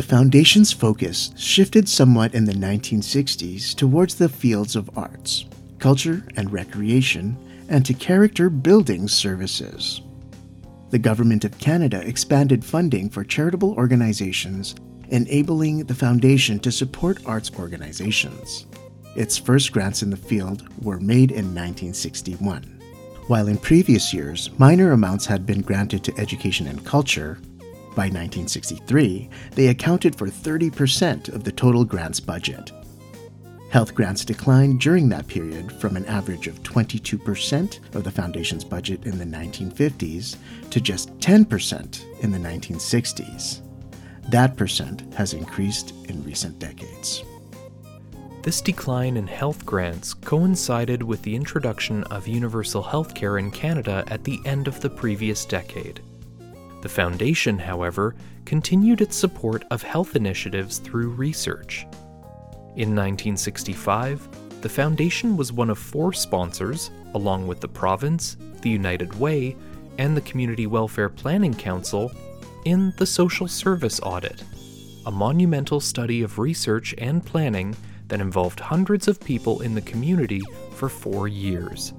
Foundation's focus shifted somewhat in the 1960s towards the fields of arts, culture and recreation, and to character building services. The Government of Canada expanded funding for charitable organizations, enabling the Foundation to support arts organizations. Its first grants in the field were made in 1961. While in previous years, minor amounts had been granted to education and culture, by 1963, they accounted for 30% of the total grants budget. Health grants declined during that period from an average of 22% of the Foundation's budget in the 1950s to just 10% in the 1960s. That percent has increased in recent decades. This decline in health grants coincided with the introduction of universal healthcare in Canada at the end of the previous decade. The Foundation, however, continued its support of health initiatives through research. In 1965, the Foundation was one of four sponsors, along with the province, the United Way, and the Community Welfare Planning Council, in the Social Service Audit, a monumental study of research and planning that involved hundreds of people in the community for four years.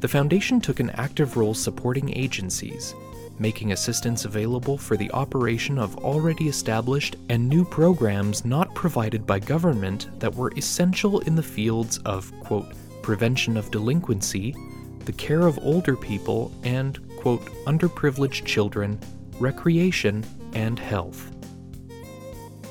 The Foundation took an active role supporting agencies, making assistance available for the operation of already established and new programs not provided by government that were essential in the fields of, quote, prevention of delinquency, the care of older people, and, quote, underprivileged children, recreation, and health.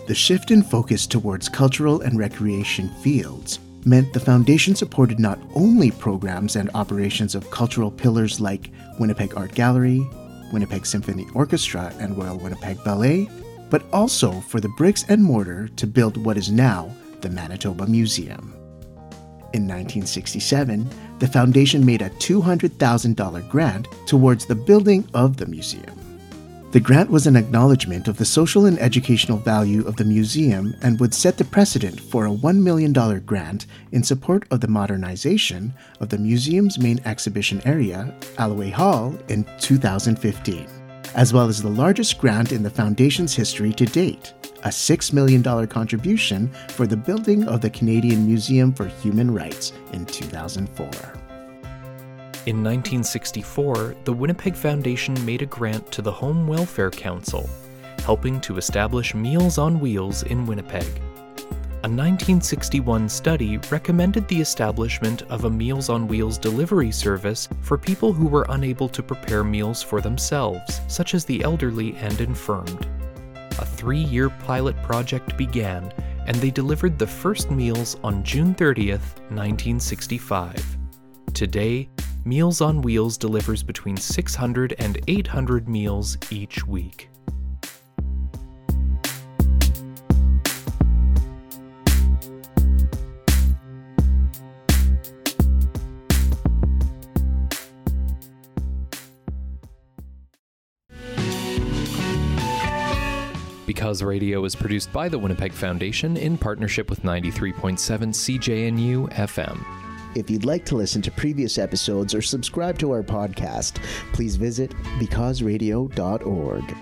The shift in focus towards cultural and recreation fields meant the Foundation supported not only programs and operations of cultural pillars like Winnipeg Art Gallery, Winnipeg Symphony Orchestra, and Royal Winnipeg Ballet, but also for the bricks and mortar to build what is now the Manitoba Museum. In 1967, the foundation made a $200,000 grant towards the building of the museum. The grant was an acknowledgement of the social and educational value of the museum and would set the precedent for a $1 million grant in support of the modernization of the museum's main exhibition area, Alloway Hall, in 2015, as well as the largest grant in the Foundation's history to date, a $6 million contribution for the building of the Canadian Museum for Human Rights in 2004. In 1964, the Winnipeg Foundation made a grant to the Home Welfare Council, helping to establish Meals on Wheels in Winnipeg. A 1961 study recommended the establishment of a Meals on Wheels delivery service for people who were unable to prepare meals for themselves, such as the elderly and infirmed. A three year pilot project began, and they delivered the first meals on June 30th, 1965. Today, Meals on Wheels delivers between 600 and 800 meals each week. Because Radio is produced by the Winnipeg Foundation in partnership with 93.7 CJNU FM. If you'd like to listen to previous episodes or subscribe to our podcast, please visit becauseradio.org.